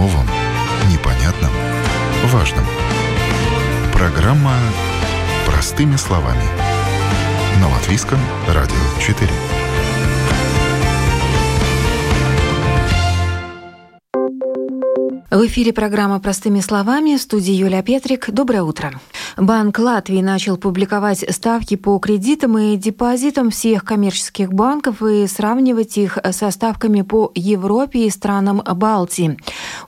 новом, непонятном, важном. Программа «Простыми словами» на Латвийском радио 4. В эфире программа «Простыми словами» в студии Юлия Петрик. Доброе утро. Банк Латвии начал публиковать ставки по кредитам и депозитам всех коммерческих банков и сравнивать их со ставками по Европе и странам Балтии.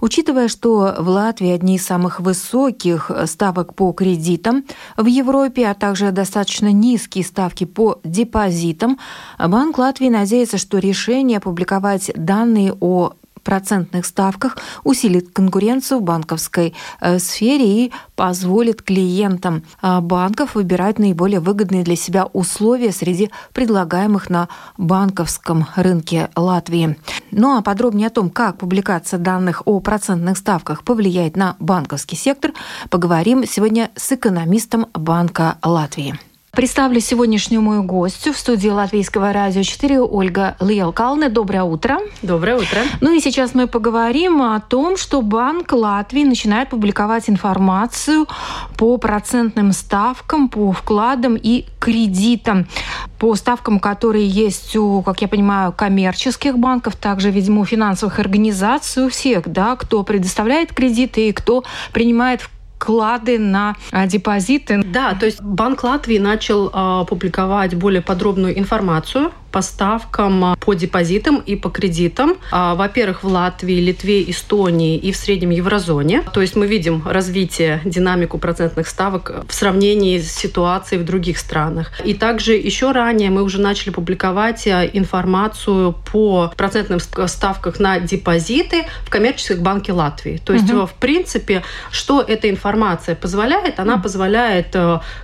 Учитывая, что в Латвии одни из самых высоких ставок по кредитам в Европе, а также достаточно низкие ставки по депозитам, Банк Латвии надеется, что решение опубликовать данные о процентных ставках усилит конкуренцию в банковской э, сфере и позволит клиентам э, банков выбирать наиболее выгодные для себя условия среди предлагаемых на банковском рынке Латвии. Ну а подробнее о том, как публикация данных о процентных ставках повлияет на банковский сектор, поговорим сегодня с экономистом Банка Латвии. Представлю сегодняшнюю мою гостью в студии Латвийского радио 4 Ольга Лиелкалне. Доброе утро. Доброе утро. Ну и сейчас мы поговорим о том, что Банк Латвии начинает публиковать информацию по процентным ставкам, по вкладам и кредитам. По ставкам, которые есть у, как я понимаю, коммерческих банков, также, видимо, у финансовых организаций, у всех, да, кто предоставляет кредиты и кто принимает вклады на а, депозиты. Да, то есть Банк Латвии начал э, публиковать более подробную информацию по ставкам а, по депозитам и по кредитам. А, во-первых, в Латвии, Литве, Эстонии и в среднем еврозоне. То есть мы видим развитие, динамику процентных ставок в сравнении с ситуацией в других странах. И также еще ранее мы уже начали публиковать а, информацию по процентным ставках на депозиты в коммерческих банке Латвии. То есть, угу. в принципе, что эта информация позволяет? Она позволяет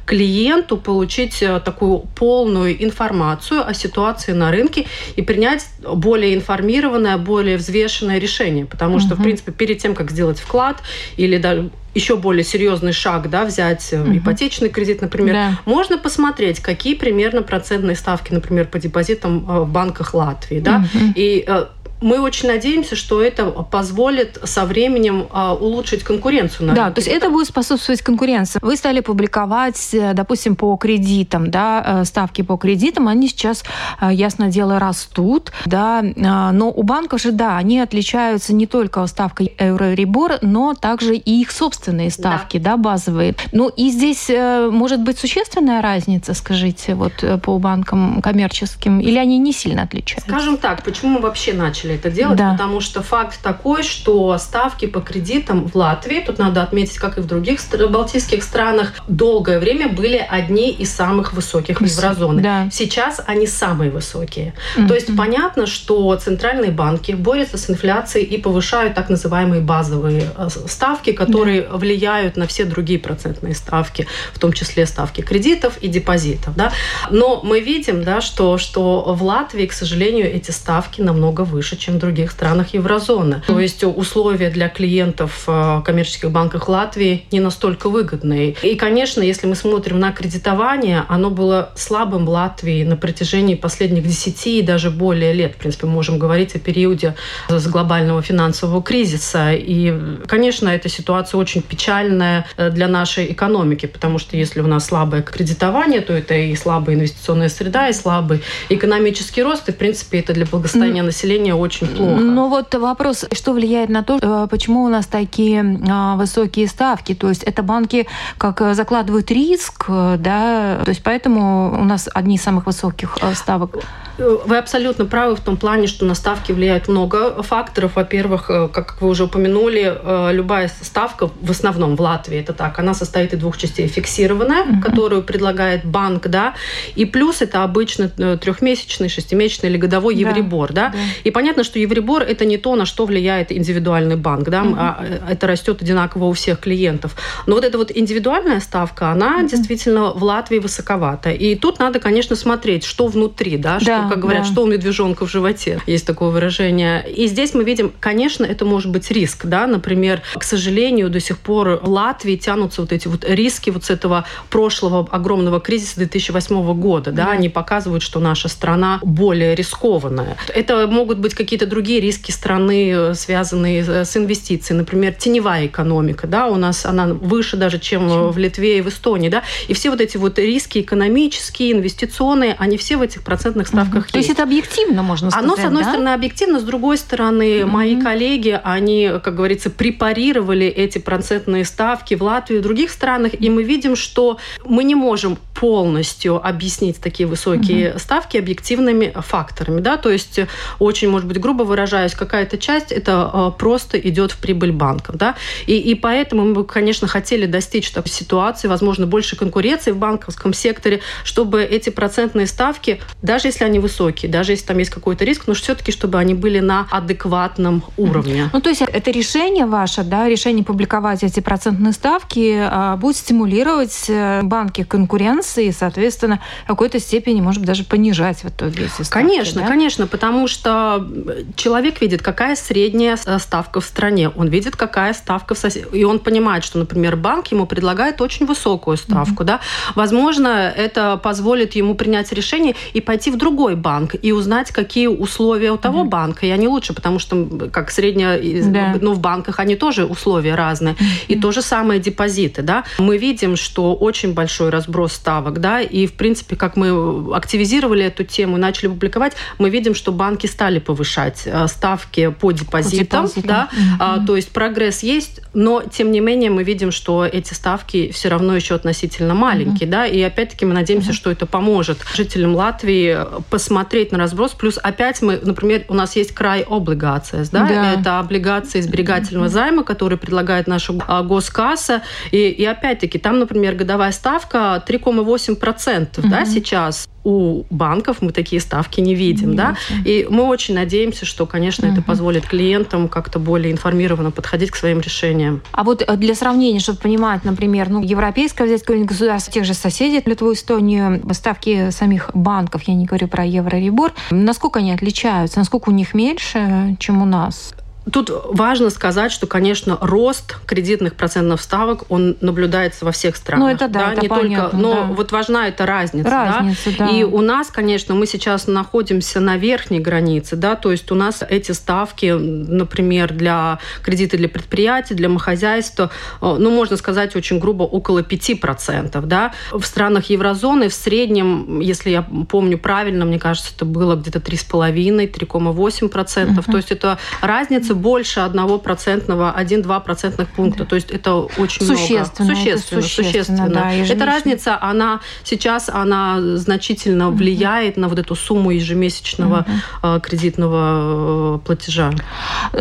клиенту получить такую полную информацию о ситуации ситуации на рынке и принять более информированное, более взвешенное решение. Потому угу. что, в принципе, перед тем, как сделать вклад или даже еще более серьезный шаг, да, взять угу. ипотечный кредит, например, да. можно посмотреть, какие примерно процентные ставки, например, по депозитам э, в банках Латвии, да, угу. и э, мы очень надеемся, что это позволит со временем а, улучшить конкуренцию на Да, то есть это будет способствовать конкуренции. Вы стали публиковать, э, допустим, по кредитам, да, э, ставки по кредитам, они сейчас, э, ясно дело, растут, да, но у банков же, да, они отличаются не только ставкой Euroribor, но также и их собственные ставки, да, да базовые. Ну и здесь может быть существенная разница, скажите, вот по банкам коммерческим, или они не сильно отличаются? Скажем так, почему мы вообще начали начали это делать, да. потому что факт такой, что ставки по кредитам в Латвии, тут надо отметить, как и в других балтийских странах, долгое время были одни из самых высоких в еврозоны. Да. Сейчас они самые высокие. Mm-hmm. То есть понятно, что центральные банки борются с инфляцией и повышают так называемые базовые э, ставки, которые да. влияют на все другие процентные ставки, в том числе ставки кредитов и депозитов. Да? Но мы видим, да, что, что в Латвии, к сожалению, эти ставки намного выше, чем в других странах еврозоны. То есть условия для клиентов в коммерческих банках Латвии не настолько выгодные. И, конечно, если мы смотрим на кредитование, оно было слабым в Латвии на протяжении последних 10 и даже более лет. В принципе, мы можем говорить о периоде с глобального финансового кризиса. И, конечно, эта ситуация очень печальная э, для нашей экономики, потому что если у нас слабое кредитование, то это и слабая инвестиционная среда, и слабый экономический рост, и, в принципе, это для благосостояния населения очень очень плохо. Ну вот вопрос, что влияет на то, э, почему у нас такие а, высокие ставки? То есть это банки как э, закладывают риск, э, да, то есть поэтому у нас одни из самых высоких ставок. Вы абсолютно правы в том плане, что на ставки влияет много факторов. Во-первых, как вы уже упомянули, любая ставка, в основном в Латвии это так, она состоит из двух частей. Фиксированная, uh-huh. которую предлагает банк, да, и плюс это обычно трехмесячный, шестимесячный или годовой да. евребор, да. да. И понятно, понятно, что Евребор это не то, на что влияет индивидуальный банк, да, mm-hmm. это растет одинаково у всех клиентов. Но вот эта вот индивидуальная ставка, она mm-hmm. действительно в Латвии высоковата. И тут надо, конечно, смотреть, что внутри, да, что, да, как говорят, да. что у медвежонка в животе, есть такое выражение. И здесь мы видим, конечно, это может быть риск, да, например, к сожалению, до сих пор в Латвии тянутся вот эти вот риски вот с этого прошлого огромного кризиса 2008 года, да, mm-hmm. они показывают, что наша страна более рискованная. Это могут быть какие какие-то другие риски страны, э, связанные с инвестициями. Например, теневая экономика, да, у нас она выше даже, чем в Литве и в Эстонии, да. И все вот эти вот риски экономические, инвестиционные, они все в этих процентных ставках угу. есть. То есть это объективно, можно сказать, Оно, с одной да? стороны, объективно, с другой стороны, угу. мои коллеги, они, как говорится, препарировали эти процентные ставки в Латвии и других странах, и мы видим, что мы не можем полностью объяснить такие высокие угу. ставки объективными факторами. Да? То есть, очень, может быть, грубо выражаясь, какая-то часть это э, просто идет в прибыль банков. Да? И, и поэтому мы бы, конечно, хотели достичь такой ситуации, возможно, больше конкуренции в банковском секторе, чтобы эти процентные ставки, даже если они высокие, даже если там есть какой-то риск, но все-таки, чтобы они были на адекватном уровне. Ну, то есть это решение ваше, да, решение публиковать эти процентные ставки а, будет стимулировать э, банки конкуренции и, соответственно, в какой-то степени, может быть, даже понижать в итоге эти ставки. Конечно, да? конечно, потому что человек видит, какая средняя ставка в стране, он видит, какая ставка в соседях, и он понимает, что, например, банк ему предлагает очень высокую ставку, mm-hmm. да, возможно, это позволит ему принять решение и пойти в другой банк и узнать, какие условия у того mm-hmm. банка, и они лучше, потому что как средняя, да. ну, в банках они тоже условия разные, mm-hmm. и то же самое депозиты, да, мы видим, что очень большой разброс ставок да, и, в принципе, как мы активизировали эту тему, начали публиковать, мы видим, что банки стали повышать э, ставки по депозитам, по депозитам. да, mm-hmm. то есть прогресс есть, но, тем не менее, мы видим, что эти ставки все равно еще относительно маленькие, mm-hmm. да, и опять-таки мы надеемся, mm-hmm. что это поможет жителям Латвии посмотреть на разброс, плюс опять мы, например, у нас есть край облигация, да, да. это облигации сберегательного mm-hmm. займа, который предлагает наша а, госкасса, и, и опять-таки там, например, годовая ставка 3,8 8% угу. да, сейчас у банков мы такие ставки не видим, не да, видим. и мы очень надеемся, что, конечно, угу. это позволит клиентам как-то более информированно подходить к своим решениям. А вот э, для сравнения, чтобы понимать, например, ну, европейское взять какое-нибудь государство, тех же соседей, Литву, Эстонию, ставки самих банков, я не говорю про Евроребор, насколько они отличаются, насколько у них меньше, чем у нас? Тут важно сказать, что, конечно, рост кредитных процентных ставок, он наблюдается во всех странах. Ну, это да, да это не понятно, только, но да. вот важна эта разница. разница да? Да. И у нас, конечно, мы сейчас находимся на верхней границе, да, то есть у нас эти ставки, например, для кредита для предприятий, для домохозяйства, э, ну, можно сказать очень грубо, около 5%, да. В странах еврозоны в среднем, если я помню правильно, мне кажется, это было где-то 3,5-3,8%, угу. то есть это разница больше одного процентного, 1-2 процентных пункта. То есть это очень существенно, много. Существенно. Это существенно, да, Эта разница, она сейчас она значительно влияет на вот эту сумму ежемесячного угу. кредитного э, платежа.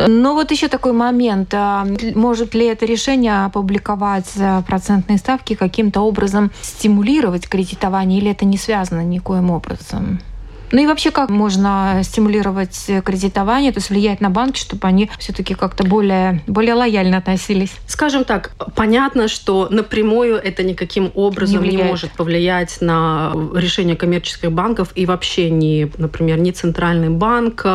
Ну вот еще такой момент. А, может ли это решение опубликовать процентные ставки каким-то образом стимулировать кредитование, или это не связано никоим образом? Ну и вообще, как можно стимулировать кредитование, то есть влиять на банки, чтобы они все-таки как-то более, более лояльно относились? Скажем так, понятно, что напрямую это никаким образом не, не может повлиять на решение коммерческих банков и вообще ни, например, ни Центральный банк,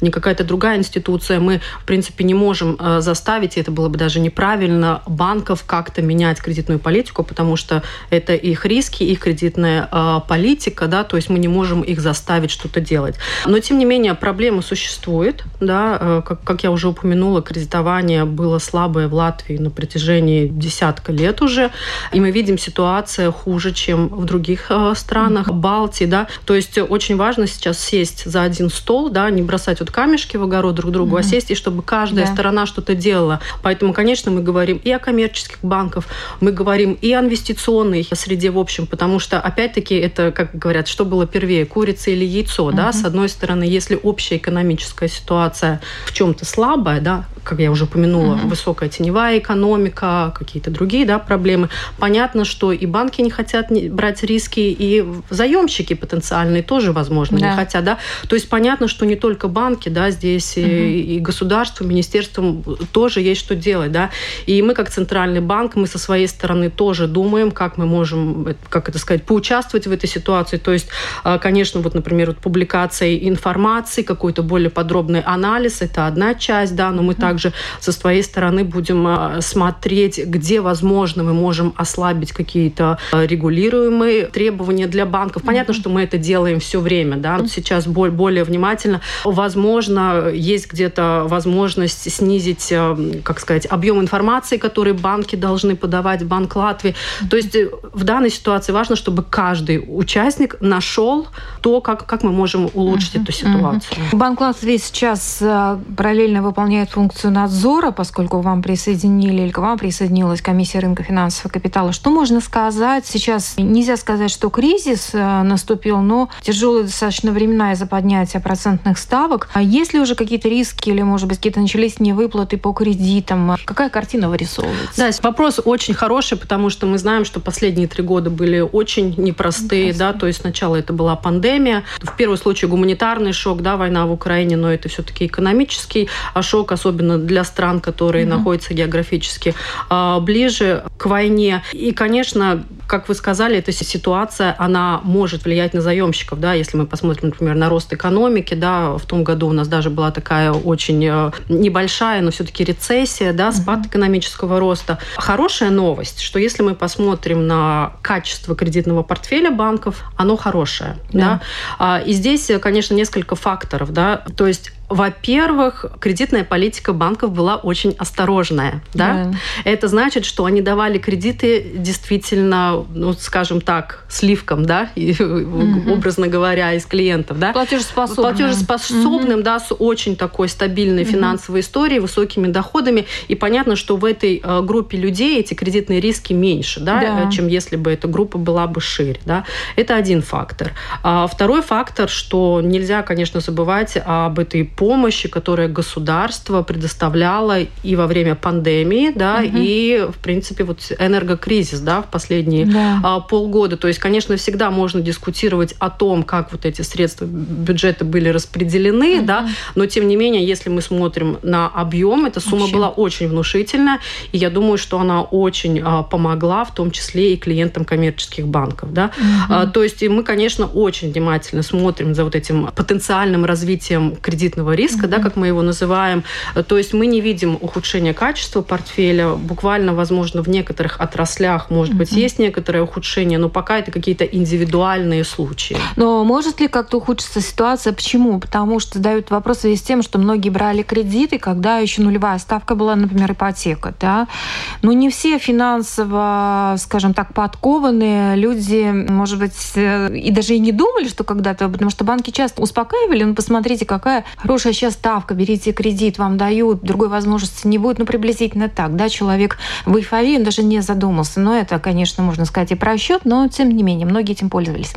ни какая-то другая институция. Мы, в принципе, не можем э, заставить, и это было бы даже неправильно, банков как-то менять кредитную политику, потому что это их риски, их кредитная э, политика, да, то есть мы не можем их заставить заставить что-то делать. Но, тем не менее, проблема существует. Да? Э, как, как я уже упомянула, кредитование было слабое в Латвии на протяжении десятка лет уже. И мы видим, ситуация хуже, чем в других э, странах. Балтии. Да? То есть очень важно сейчас сесть за один стол, да, не бросать вот камешки в огород друг другу, mm-hmm. а сесть, и чтобы каждая yeah. сторона что-то делала. Поэтому, конечно, мы говорим и о коммерческих банках, мы говорим и о инвестиционной среде в общем, потому что, опять-таки, это, как говорят, что было первее, курица или яйцо, угу. да, с одной стороны, если общая экономическая ситуация в чем-то слабая, да, как я уже упомянула, угу. высокая теневая экономика, какие-то другие, да, проблемы, понятно, что и банки не хотят брать риски, и заемщики потенциальные тоже, возможно, да. не хотят, да, то есть понятно, что не только банки, да, здесь угу. и, и государство, министерством тоже есть что делать, да, и мы как центральный банк, мы со своей стороны тоже думаем, как мы можем, как это сказать, поучаствовать в этой ситуации, то есть, а, конечно, вот, например, например, вот публикация информации, какой-то более подробный анализ, это одна часть, да, но мы также со своей стороны будем а, смотреть, где, возможно, мы можем ослабить какие-то а, регулируемые требования для банков. Понятно, что мы это делаем все время, да, но сейчас более внимательно. Возможно, есть где-то возможность снизить, а, как сказать, объем информации, который банки должны подавать, Банк Латвии. То есть э, в данной ситуации важно, чтобы каждый участник нашел то, как, как мы можем улучшить uh-huh, эту ситуацию. Uh-huh. Банк Латвии сейчас э, параллельно выполняет функцию надзора, поскольку вам присоединили или к вам присоединилась комиссия рынка финансового капитала. Что можно сказать? Сейчас нельзя сказать, что кризис э, наступил, но тяжелые достаточно времена из-за поднятия процентных ставок. А есть ли уже какие-то риски или, может быть, какие-то начались невыплаты по кредитам? Какая картина вырисовывается? Да, вопрос очень хороший, потому что мы знаем, что последние три года были очень непростые, Непростые. да, то есть сначала это была пандемия, в первом случае гуманитарный шок, да, война в Украине, но это все-таки экономический шок, особенно для стран, которые mm находятся географически а, ближе к войне. И, конечно, как вы сказали, эта ситуация, она может влиять на заемщиков, да, если мы посмотрим, например, на рост экономики, да, в том году у нас даже была такая очень э, небольшая, но все-таки рецессия, да, спад экономического роста. Хорошая новость, что если мы посмотрим на качество кредитного портфеля банков, оно хорошее, да. да? А, и здесь, конечно, несколько факторов, да, то есть во-первых, кредитная политика банков была очень осторожная. Да? Да. Это значит, что они давали кредиты действительно, ну, скажем так, сливкам, да, и, угу. образно говоря, из клиентов. Да? Платежеспособным. Платежеспособным, угу. да, с очень такой стабильной угу. финансовой историей, высокими доходами. И понятно, что в этой э, группе людей эти кредитные риски меньше, да, да. чем если бы эта группа была бы шире. Да? Это один фактор. А второй фактор, что нельзя, конечно, забывать об этой помощи, которая государство предоставляло и во время пандемии, да, угу. и, в принципе, вот энергокризис, да, в последние да. А, полгода. То есть, конечно, всегда можно дискутировать о том, как вот эти средства бюджета были распределены, угу. да, но, тем не менее, если мы смотрим на объем, эта сумма Вообще. была очень внушительная, и я думаю, что она очень а, помогла, в том числе и клиентам коммерческих банков, да. Угу. А, то есть, мы, конечно, очень внимательно смотрим за вот этим потенциальным развитием кредитного системного риска, mm-hmm. да, как мы его называем. То есть мы не видим ухудшения качества портфеля. Буквально, возможно, в некоторых отраслях, может mm-hmm. быть, есть некоторое ухудшение, но пока это какие-то индивидуальные случаи. Но может ли как-то ухудшиться ситуация? Почему? Потому что задают вопрос в связи с тем, что многие брали кредиты, когда еще нулевая ставка была, например, ипотека. Да? Но не все финансово, скажем так, подкованные люди, может быть, э, и даже и не думали, что когда-то, потому что банки часто успокаивали, ну, посмотрите, какая хорошая хорошая сейчас ставка, берите кредит, вам дают, другой возможности не будет, ну, приблизительно так, да, человек в эйфории, он даже не задумался, но это, конечно, можно сказать и про счет, но, тем не менее, многие этим пользовались.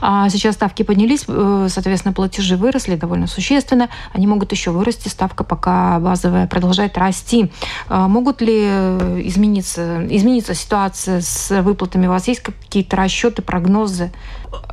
А сейчас ставки поднялись, э, соответственно, платежи выросли довольно существенно, они могут еще вырасти, ставка пока базовая продолжает расти. А могут ли э, измениться, измениться ситуация с выплатами? У вас есть какие-то расчеты, прогнозы?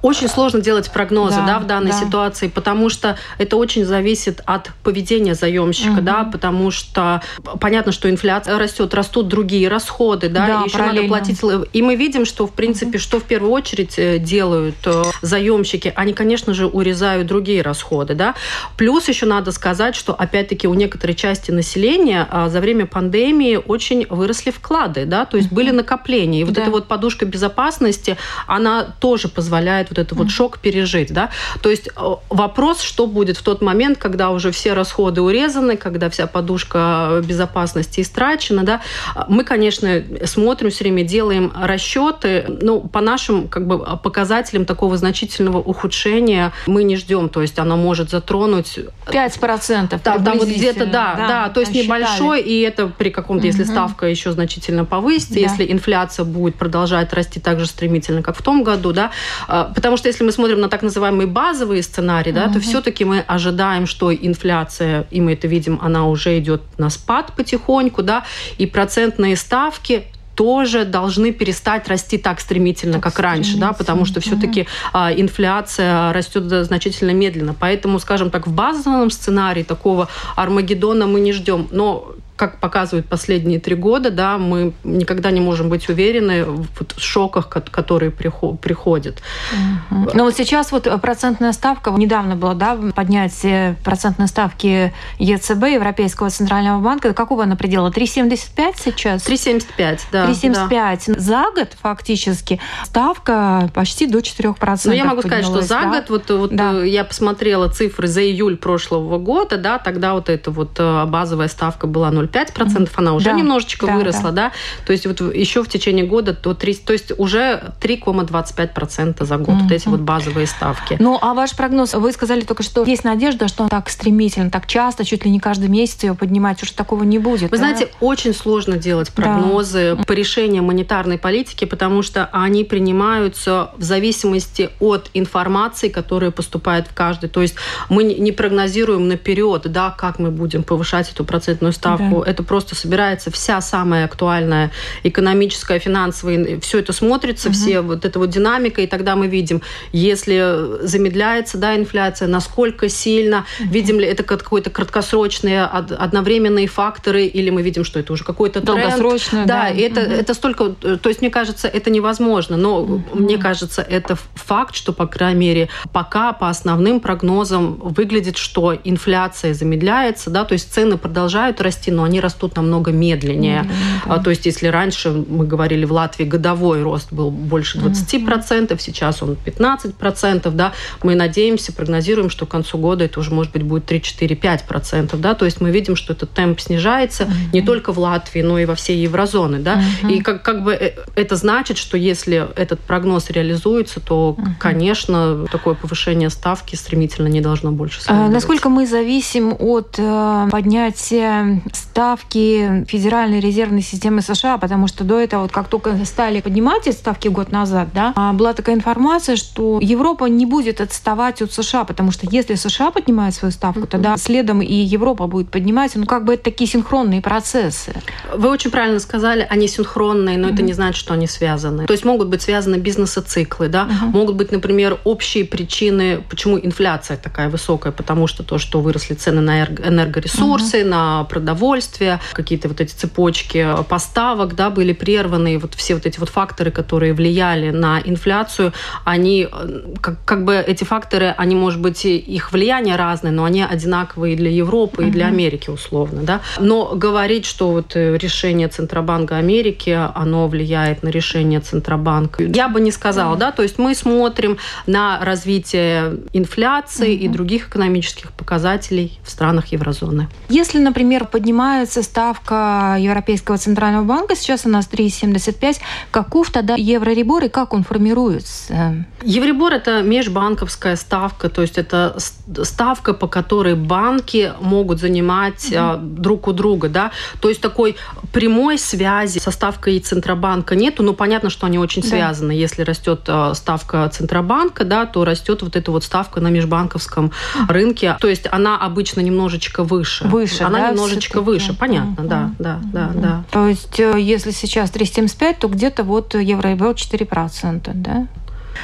Очень сложно делать прогнозы да, да, в данной да. ситуации, потому что это очень зависит от поведения заемщика, угу. да, потому что понятно, что инфляция растет, растут другие расходы, да, да и еще надо платить. И мы видим, что в принципе, угу. что в первую очередь э, делают э, заемщики, они, конечно же, урезают другие расходы, да. Плюс еще надо сказать, что опять-таки у некоторой части населения а, за время пандемии очень выросли вклады, да, то есть угу. были накопления, и вот да. эта вот подушка безопасности, она тоже позволяет позволяет вот этот вот шок пережить, да. То есть э, вопрос, что будет в тот момент, когда уже все расходы урезаны, когда вся подушка безопасности истрачена, да. Мы, конечно, смотрим все время, делаем расчеты, но по нашим как бы показателям такого значительного ухудшения мы не ждем, то есть оно может затронуть 5%. Там, там вот где-то, да, да, да, то есть небольшой, и это при каком-то, если ставка еще значительно повысится, да. если инфляция будет продолжать расти так же стремительно, как в том году, да, Потому что если мы смотрим на так называемые базовые сценарии, да, то все-таки мы ожидаем, что инфляция, и мы это видим, она уже идет на спад потихоньку, да, и процентные ставки тоже должны перестать расти так стремительно, так как раньше, да, потому что все-таки а, инфляция растет значительно медленно. Поэтому, скажем так, в базовом сценарии такого Армагеддона мы не ждем. Но как показывают последние три года, да, мы никогда не можем быть уверены в шоках, которые приходят. Угу. Но вот сейчас вот процентная ставка, недавно было, да, поднятие процентной ставки ЕЦБ, Европейского центрального банка. Какого она предела? 3,75 сейчас? 3,75, да. 3,75. Да. За год фактически ставка почти до 4%. Ну, я могу сказать, что за да? год, вот, вот да. Э, я посмотрела цифры за июль прошлого года, да, тогда вот эта вот э, базовая ставка была 0,5%, она уже да. немножечко да, выросла, да. да. То есть вот еще в течение года то 3, то есть уже 3,25% за год. Mm-hmm. Вот эти вот базовые ставки. Ну, а ваш прогноз, вы сказали только, что есть надежда, что он так стремительно, так часто, чуть ли не каждый месяц ее поднимать, уже такого не будет. Вы да? знаете, очень сложно делать прогнозы да. по решениям монетарной политики, потому что они принимаются в зависимости от информации, которая поступает в каждый. То есть мы не прогнозируем наперед, да, как мы будем повышать эту процентную ставку. Это просто собирается вся самая актуальная экономическая, финансовая, все это смотрится, угу. все вот эта вот динамика, и тогда мы видим, если замедляется, да, инфляция, насколько сильно, угу. видим ли это какой-то краткосрочные одновременные факторы, или мы видим, что это уже какой-то тренд. Долгосрочно, да. Да, и это, угу. это столько... То есть, мне кажется, это невозможно. Но угу. мне кажется, это факт, что, по крайней мере, пока по основным прогнозам выглядит, что инфляция замедляется, да, то есть цены продолжают расти, но они растут намного медленнее. Угу, да. То есть, если раньше мы говорили в Латвии годовой рост был больше 20%, угу. сейчас он 15%, да, мы надеемся, прогнозируем, что к концу года это уже, может быть, будет 3, 4, 5%, да, то есть мы видим, что этот темп снижается угу. не только в Латвии, но и во всей еврозоне, да, угу. и как, как бы э, это значит, что если этот прогноз реализуется, то, угу. конечно, такое повышение ставки стремительно не должно больше а, Насколько мы зависим от э, поднятия ставки Федеральной резервной системы США, потому что до этого, вот как только стали поднимать эти ставки год назад, да, а, была такая информация, что Европа не будет отставать от США, потому что если США поднимает свою ставку, тогда следом и Европа будет поднимать. Ну, как бы это такие синхронные процессы. Вы очень правильно сказали, они синхронные, но mm-hmm. это не значит, что они связаны. То есть могут быть связаны бизнес-циклы, да, mm-hmm. могут быть, например, общие причины, почему инфляция такая высокая, потому что то, что выросли цены на энергоресурсы, mm-hmm. на продовольствие, какие-то вот эти цепочки поставок, да, были прерваны, и вот все вот эти вот факторы, которые влияли на инфляцию, они, как, как бы эти факторы, они, может быть, их влияние разное, но они одинаковые для Европы, и для Америки условно, да. Но говорить, что вот э, решение Центробанка Америки, оно влияет на решение Центробанка, я бы не сказала, да, то есть мы смотрим на развитие инфляции и других экономических показателей в странах еврозоны. Если, например, поднимается ставка Европейского Центрального банка, сейчас у нас 3,75, каков тогда евроребор и как он формируется? Евребор – это межбанковская ставка, то есть это ставка, по которой банки могут занимать mm-hmm. друг у друга, да, то есть такой прямой связи со ставкой Центробанка нету, но понятно, что они очень да. связаны. Если растет а, ставка Центробанка, да, то растет вот эта вот ставка на межбанковском рынке, то есть она обычно немножечко выше. Выше, Она да, немножечко выше, понятно, mm-hmm. да, да, да, да. То есть э, если сейчас 3,75, то где-то вот евро 4%, да?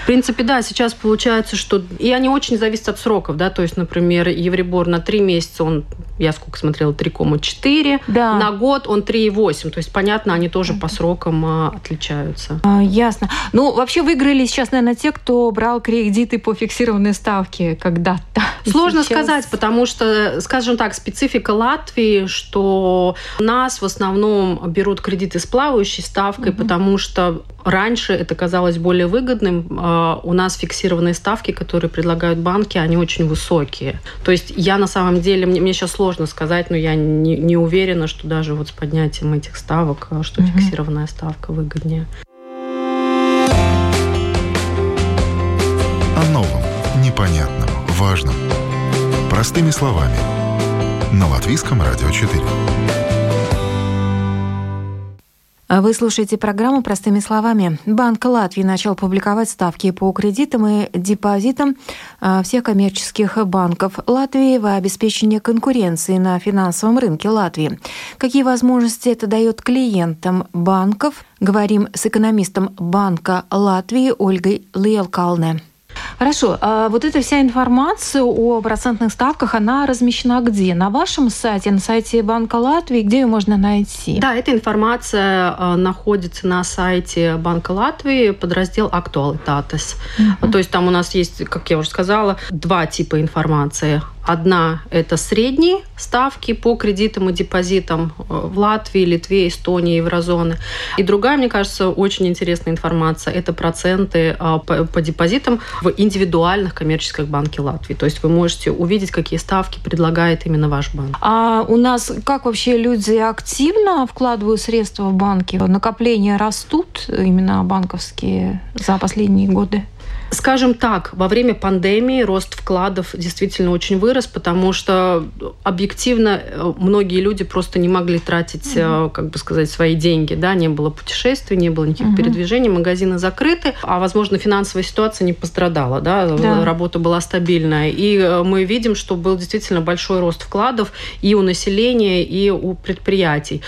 В принципе, да, сейчас получается, что... И они очень зависят от сроков, да, то есть, например, Евребор на 3 месяца, он, я сколько смотрела, 3,4, да. на год он 3,8, то есть, понятно, они тоже по срокам а, отличаются. А, ясно. Ну, вообще выиграли сейчас, наверное, те, кто брал кредиты по фиксированной ставке когда-то. Сложно сейчас... сказать, потому что, скажем так, специфика Латвии, что у нас в основном берут кредиты с плавающей ставкой, угу. потому что раньше это казалось более выгодным. А, у нас фиксированные ставки, которые предлагают банки, они очень высокие. То есть я на самом деле, мне, мне сейчас сложно сказать, но я не, не уверена, что даже вот с поднятием этих ставок, а, что угу. фиксированная ставка выгоднее. О новом, непонятном, важном. Простыми словами. На Латвийском радио 4. А вы слушаете программу «Простыми словами». Банк Латвии начал публиковать ставки по кредитам и депозитам а, всех коммерческих банков Латвии во обеспечение конкуренции на финансовом рынке Латвии. Какие возможности это дает клиентам банков? Говорим с экономистом Банка Латвии Ольгой Лиелкалне. Хорошо. А вот эта вся информация о процентных ставках, она размещена где? На вашем сайте, на сайте Банка Латвии? Где ее можно найти? Да, эта информация э, находится на сайте Банка Латвии, подраздел «Актуалитатес». Uh-huh. То есть там у нас есть, как я уже сказала, два типа информации Одна – это средние ставки по кредитам и депозитам э, в Латвии, Литве, Эстонии, Еврозоны. И другая, мне кажется, очень интересная информация – это проценты э, по депозитам в индивидуальных коммерческих банках Латвии. То есть вы можете увидеть, какие ставки предлагает именно ваш банк. А у нас как вообще люди активно вкладывают средства в банки? Накопления растут именно банковские за последние годы? Скажем так, во время пандемии рост вкладов действительно очень вырос, потому что объективно э, многие люди просто не могли тратить, угу. как бы сказать, свои деньги. Да? Не было путешествий, не было никаких угу. передвижений, магазины закрыты, а, возможно, финансовая ситуация не пострадала, да? да, работа была стабильная. И э, мы видим, что был действительно большой рост вкладов и у населения, и у предприятий.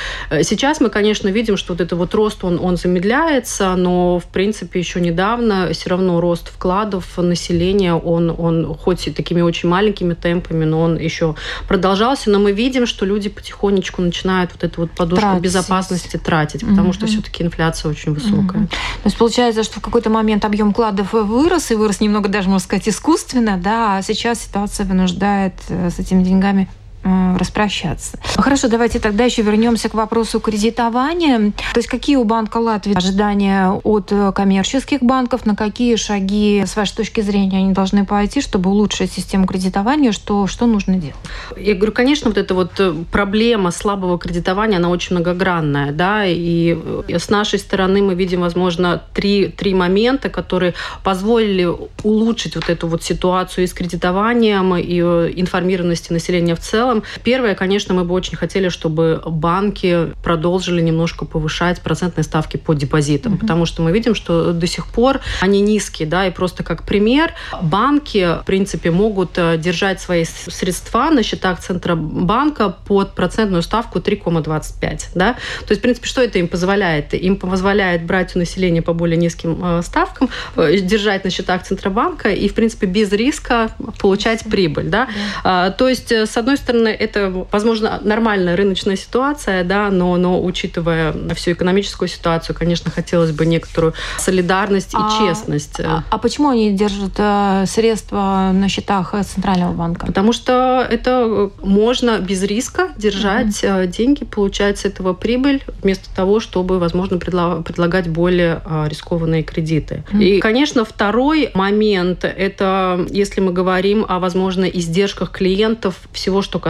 Сейчас мы, конечно, видим, что вот этот вот рост, он, он замедляется, но, в принципе, еще недавно все равно рост вкладов населения, он, он хоть и такими очень маленькими темпами, но он еще продолжался. Но мы видим, что люди потихонечку начинают вот эту вот подушку тратить. безопасности тратить, потому угу. что все-таки инфляция очень высокая. Угу. То есть получается, что в какой-то момент объем вкладов вырос, и вырос немного даже, можно сказать, искусственно, да, а сейчас ситуация вынуждает э, с этими деньгами распрощаться. Хорошо, давайте тогда еще вернемся к вопросу кредитования. То есть какие у Банка Латвии ожидания от э, коммерческих банков, на какие шаги, с вашей точки зрения, они должны пойти, чтобы улучшить систему кредитования, что, что нужно делать? Я говорю, конечно, вот эта вот э, проблема слабого кредитования, она очень многогранная, да, и с нашей стороны мы видим, возможно, три, три момента, которые позволили улучшить вот эту вот ситуацию и с кредитованием, и информированности населения в целом, целом. Первое, конечно, мы бы очень хотели, чтобы банки продолжили немножко повышать процентные ставки по депозитам, mm-hmm. потому что мы видим, что до сих пор они низкие, да, и просто как пример, банки, в принципе, могут э, держать свои средства на счетах Центробанка под процентную ставку 3,25, да. То есть, в принципе, что это им позволяет? Им позволяет брать у населения по более низким э, ставкам, э, держать на счетах Центробанка и, в принципе, без риска получать прибыль, да. Yeah. То есть, с одной стороны, стороны, это, возможно, нормальная рыночная ситуация, да, но, но учитывая всю экономическую ситуацию, конечно, хотелось бы некоторую солидарность а, и честность. А, а почему они держат э, средства на счетах Центрального банка? Потому что это можно без риска держать mm-hmm. деньги, получать с этого прибыль, вместо того, чтобы, возможно, предлагать более э, рискованные кредиты. Mm-hmm. И, конечно, второй момент – это если мы говорим о, возможно, издержках клиентов, всего, что касается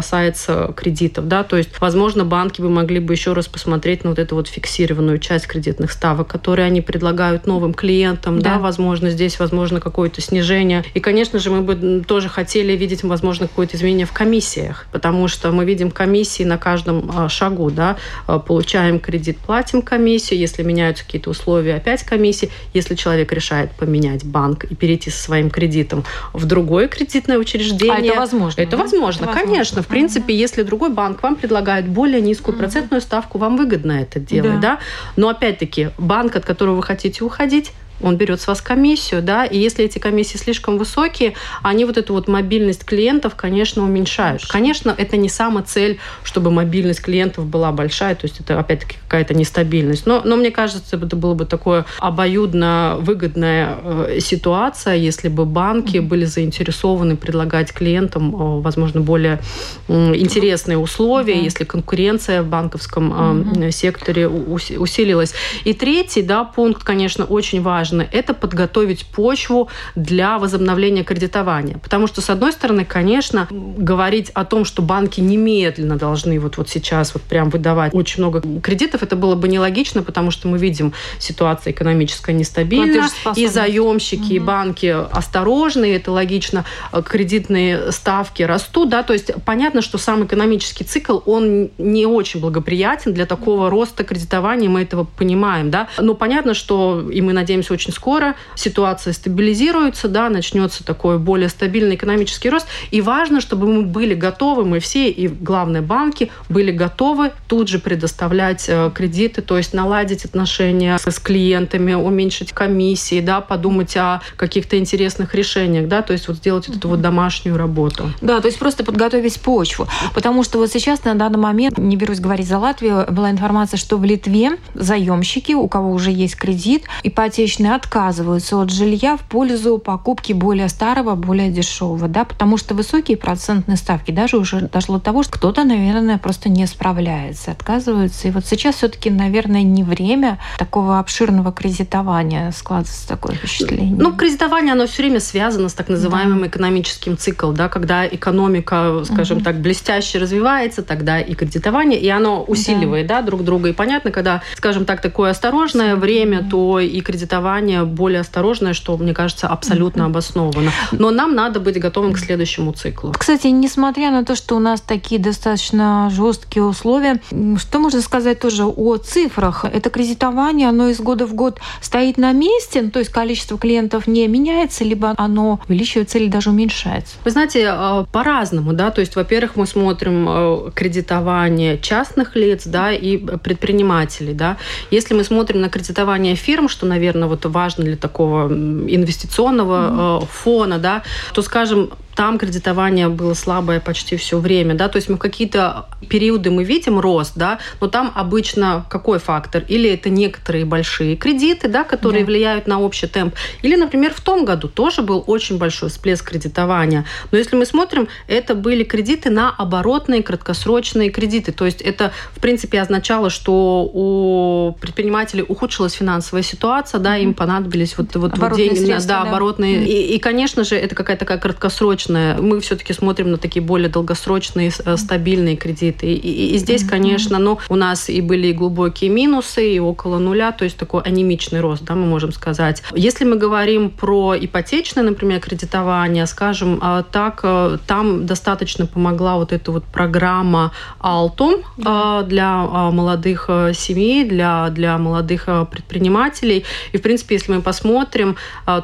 кредитов, да, то есть, возможно, банки бы могли бы еще раз посмотреть на вот эту вот фиксированную часть кредитных ставок, которые они предлагают новым клиентам, да, да возможно, здесь, возможно, какое-то снижение. И, конечно же, мы бы тоже хотели видеть, возможно, какое-то изменение в комиссиях, потому что мы видим комиссии на каждом а, шагу, да, а, получаем кредит, платим комиссию, если меняются какие-то условия, опять комиссии, если человек решает поменять банк и перейти со своим кредитом в другое кредитное учреждение. А это возможно? Это возможно, это конечно. В принципе, если другой банк вам предлагает более низкую процентную ставку, вам выгодно это делать, да? да? Но опять-таки, банк, от которого вы хотите уходить, он берет с вас комиссию, да, и если эти комиссии слишком высокие, они вот эту вот мобильность клиентов, конечно, уменьшают. Конечно, это не сама цель, чтобы мобильность клиентов была большая, то есть это опять-таки какая-то нестабильность. Но, но мне кажется, это было бы такое обоюдно выгодная э, ситуация, если бы банки были заинтересованы предлагать клиентам, э, возможно, более э, интересные условия, mm-hmm. если конкуренция в банковском э, mm-hmm. секторе усилилась. И третий, да, пункт, конечно, очень важный важно, это подготовить почву для возобновления кредитования. Потому что, с одной стороны, конечно, говорить о том, что банки немедленно должны вот, вот сейчас вот прям выдавать очень много кредитов, это было бы нелогично, потому что мы видим ситуация экономическая нестабильна, и заемщики, угу. и банки осторожны, это логично, кредитные ставки растут, да, то есть понятно, что сам экономический цикл, он не очень благоприятен для такого роста кредитования, мы этого понимаем, да, но понятно, что, и мы надеемся, очень скоро ситуация стабилизируется, да, начнется такой более стабильный экономический рост. И важно, чтобы мы были готовы, мы все, и главные банки, были готовы тут же предоставлять э, кредиты, то есть наладить отношения с клиентами, уменьшить комиссии, да, подумать о каких-то интересных решениях, да, то есть вот сделать вот эту вот домашнюю работу. Да, то есть просто подготовить почву. Потому что вот сейчас на данный момент, не берусь говорить за Латвию, была информация, что в Литве заемщики, у кого уже есть кредит, ипотечные отказываются от жилья в пользу покупки более старого, более дешевого, да, потому что высокие процентные ставки даже уже дошло до того, что кто-то, наверное, просто не справляется, отказывается. И вот сейчас все-таки, наверное, не время такого обширного кредитования складывается такое впечатление. Ну, кредитование, оно все время связано с так называемым да. экономическим циклом, да, когда экономика, скажем угу. так, блестяще развивается, тогда и кредитование, и оно усиливает, да, да друг друга. И понятно, когда, скажем так, такое осторожное время, то и кредитование более осторожное, что, мне кажется, абсолютно обосновано. Но нам надо быть готовым к следующему циклу. Кстати, несмотря на то, что у нас такие достаточно жесткие условия, что можно сказать тоже о цифрах? Это кредитование, оно из года в год стоит на месте, то есть количество клиентов не меняется, либо оно увеличивается или даже уменьшается? Вы знаете, э, по-разному, да, то есть, во-первых, мы смотрим э, кредитование частных лиц, да, и предпринимателей, да. Если мы смотрим на кредитование фирм, что, наверное, вот важно для такого инвестиционного mm-hmm. фона, да, то, скажем, там кредитование было слабое почти все время, да, то есть мы в какие-то периоды мы видим рост, да, но там обычно какой фактор? Или это некоторые большие кредиты, да, которые да. влияют на общий темп, или, например, в том году тоже был очень большой всплеск кредитования, но если мы смотрим, это были кредиты на оборотные краткосрочные кредиты, то есть это, в принципе, означало, что у предпринимателей ухудшилась финансовая ситуация, да, им понадобились вот, вот, вот деньги, да, да, оборотные, и, и, конечно же, это какая-то такая краткосрочная краткосрочное. Мы все-таки смотрим на такие более долгосрочные, э, стабильные кредиты. И, и, и здесь, конечно, ну, у нас и были и глубокие минусы, и около нуля, то есть такой анемичный рост, да, мы можем сказать. Если мы говорим про ипотечное, например, кредитование, скажем а, так, э, там достаточно помогла вот эта вот программа Altum да. для а, молодых э, семей, для, для молодых предпринимателей. И, в принципе, если мы посмотрим,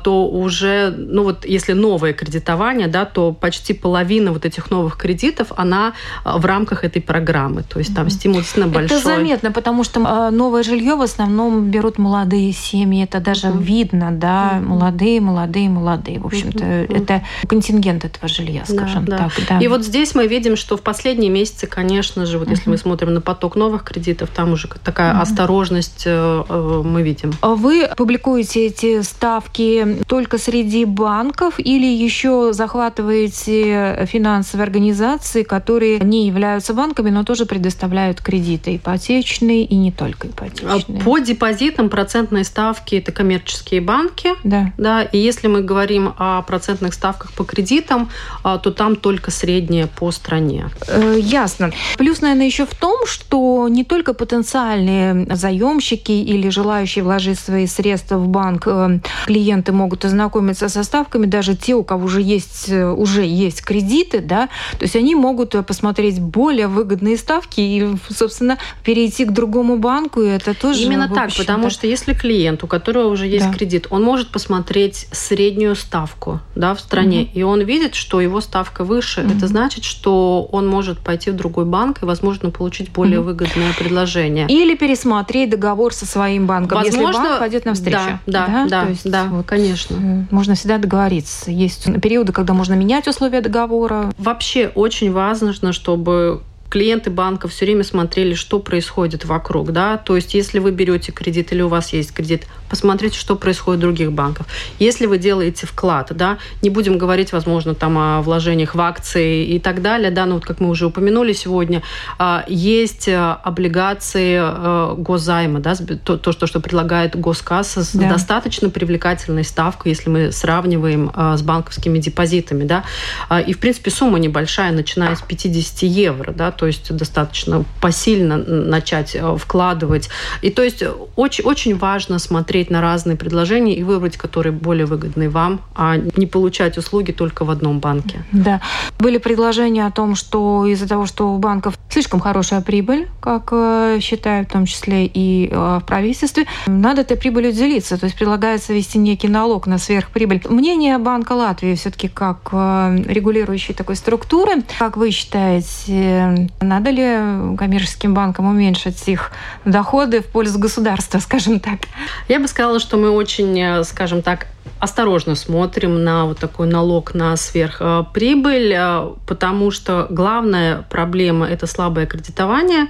то уже, ну вот, если новое кредитование, да, то почти половина вот этих новых кредитов, она а, в рамках этой программы. То есть там стимул действительно большой. Это заметно, потому что а, новое жилье в основном берут молодые семьи. Это даже mm-hmm. видно, да, молодые, молодые, молодые. В общем-то, mm-hmm. это контингент этого жилья, скажем да, так. Да. И вот здесь мы видим, что в последние месяцы, конечно же, вот mm-hmm. если мы смотрим на поток новых кредитов, там уже такая mm-hmm. осторожность э, э, мы видим. А вы публикуете эти ставки только среди банков или еще захват охватываете финансовые организации, которые не являются банками, но тоже предоставляют кредиты ипотечные и не только ипотечные. По депозитам процентные ставки это коммерческие банки. Да. да. И если мы говорим о процентных ставках по кредитам, а, то там только средние по стране. Э, ясно. Плюс, наверное, еще в том, что не только потенциальные заемщики или желающие вложить свои средства в банк э, клиенты могут ознакомиться со ставками, даже те, у кого уже есть э, уже есть кредиты, да, то есть они могут посмотреть более выгодные ставки и, собственно, перейти к другому банку, и это тоже... Именно так, потому что если клиент, у которого уже есть да. кредит, он может посмотреть среднюю ставку да, в стране, угу. и он видит, что его ставка выше, угу. это значит, что он может пойти в другой банк и, возможно, получить более угу. выгодное предложение. Или пересмотреть договор со своим банком, возможно, если банк пойдет навстречу. Да, да, да, да, да вот, конечно. Э, можно всегда договориться. Есть периоды, когда можно менять условия договора. Вообще очень важно, чтобы клиенты банка все время смотрели, что происходит вокруг, да, то есть если вы берете кредит или у вас есть кредит, посмотрите, что происходит в других банках. Если вы делаете вклад, да, не будем говорить, возможно, там о вложениях в акции и так далее, да, ну вот как мы уже упомянули сегодня, а, есть э, облигации э, госзайма, да, то, то что, что предлагает госкасса с да. достаточно привлекательной ставкой, если мы сравниваем э, с банковскими депозитами, да, а, и в принципе сумма небольшая, начиная с 50 евро, да, то есть достаточно посильно начать вкладывать. И то есть очень, очень важно смотреть на разные предложения и выбрать, которые более выгодны вам, а не получать услуги только в одном банке. Да. Были предложения о том, что из-за того, что у банков слишком хорошая прибыль, как э, считают в том числе и э, в правительстве, надо этой прибылью делиться. То есть предлагается ввести некий налог на сверхприбыль. Мнение Банка Латвии все-таки как регулирующей такой структуры. Как вы считаете, надо ли коммерческим банкам уменьшить их доходы в пользу государства, скажем так? Я бы сказала, что мы очень, э, скажем так, осторожно смотрим на вот такой налог на сверхприбыль, э, потому что главная проблема – это слабое кредитование,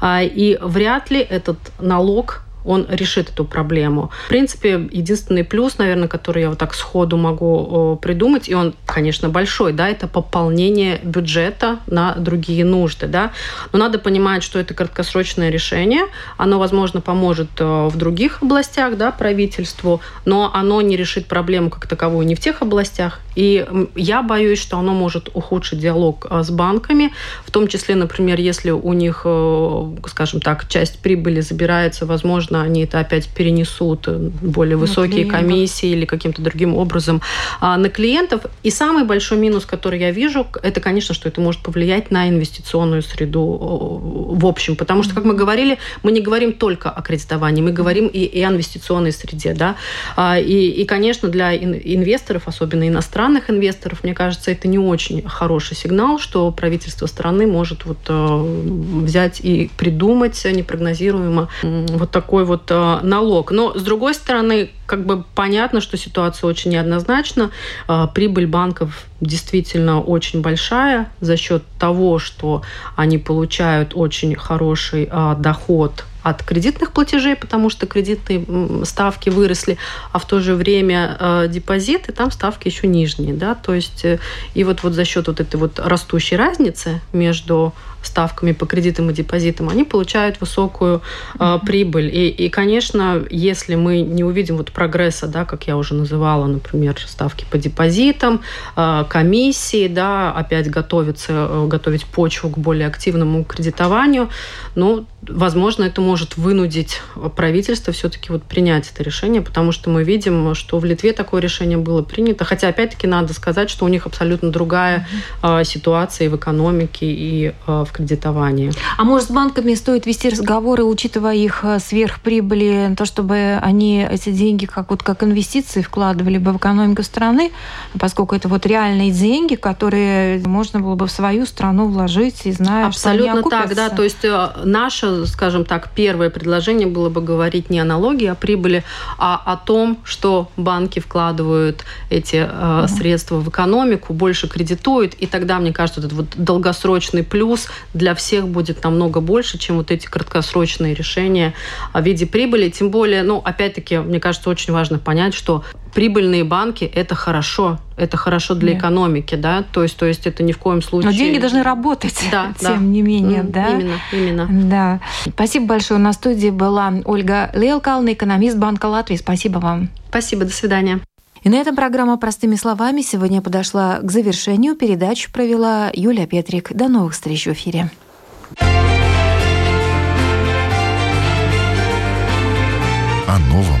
а, и вряд ли этот налог он решит эту проблему. В принципе, единственный плюс, наверное, который я вот так сходу могу придумать, и он, конечно, большой, да, это пополнение бюджета на другие нужды, да. Но надо понимать, что это краткосрочное решение, оно, возможно, поможет в других областях, да, правительству, но оно не решит проблему как таковую не в тех областях. И я боюсь, что оно может ухудшить диалог э, с банками, в том числе, например, если у них, э, скажем так, часть прибыли забирается, возможно, они это опять перенесут э, более высокие комиссии или каким-то другим образом а, на клиентов. И самый большой минус, который я вижу, это, конечно, что это может повлиять на инвестиционную среду в общем. Потому что, как мы говорили, мы не говорим только о кредитовании, мы говорим и, и о инвестиционной среде. Да? А, и, и, конечно, для инвесторов, особенно иностранных инвесторов, мне кажется, это не очень хороший сигнал, что правительство страны может вот э, взять и придумать непрогнозируемо вот такой вот э, налог. Но, с другой стороны, как бы понятно, что ситуация очень неоднозначна. Э, прибыль банков действительно очень большая за счет того, что они получают очень хороший доход от кредитных платежей, потому что кредитные ставки выросли, а в то же время э, депозиты, там ставки еще нижние. Да? То есть, э, и вот, вот за счет вот этой вот растущей разницы между ставками по кредитам и депозитам, они получают высокую э, прибыль. И, и, конечно, если мы не увидим вот прогресса, да, как я уже называла, например, ставки по депозитам, э, комиссии, да, опять готовиться, э, готовить почву к более активному кредитованию, ну, возможно, это может вынудить правительство все-таки вот принять это решение, потому что мы видим, что в Литве такое решение было принято. Хотя, опять-таки, надо сказать, что у них абсолютно другая mm-hmm. ситуация и в экономике, и э, в кредитовании. А может, с банками стоит вести разговоры, учитывая их э, сверхприбыли, то, чтобы они эти деньги как, вот, как инвестиции вкладывали бы в экономику страны, поскольку это вот реальные деньги, которые можно было бы в свою страну вложить и зная, Абсолютно что так, да. То есть наша скажем так, первое предложение было бы говорить не о налоге, о прибыли, а о том, что банки вкладывают эти э, средства в экономику, больше кредитуют, и тогда, мне кажется, этот вот долгосрочный плюс для всех будет намного больше, чем вот эти краткосрочные решения в виде прибыли. Тем более, ну, опять-таки, мне кажется, очень важно понять, что прибыльные банки – это хорошо, это хорошо для Нет. экономики, да, то есть, то есть это ни в коем случае. Но деньги должны работать, да, тем да. не менее, mm, да. Именно, именно. Да. Спасибо большое. На студии была Ольга Лелкална, экономист Банка Латвии. Спасибо вам. Спасибо, до свидания. И на этом программа «Простыми словами» сегодня подошла к завершению. Передачу провела Юлия Петрик. До новых встреч в эфире. О новом,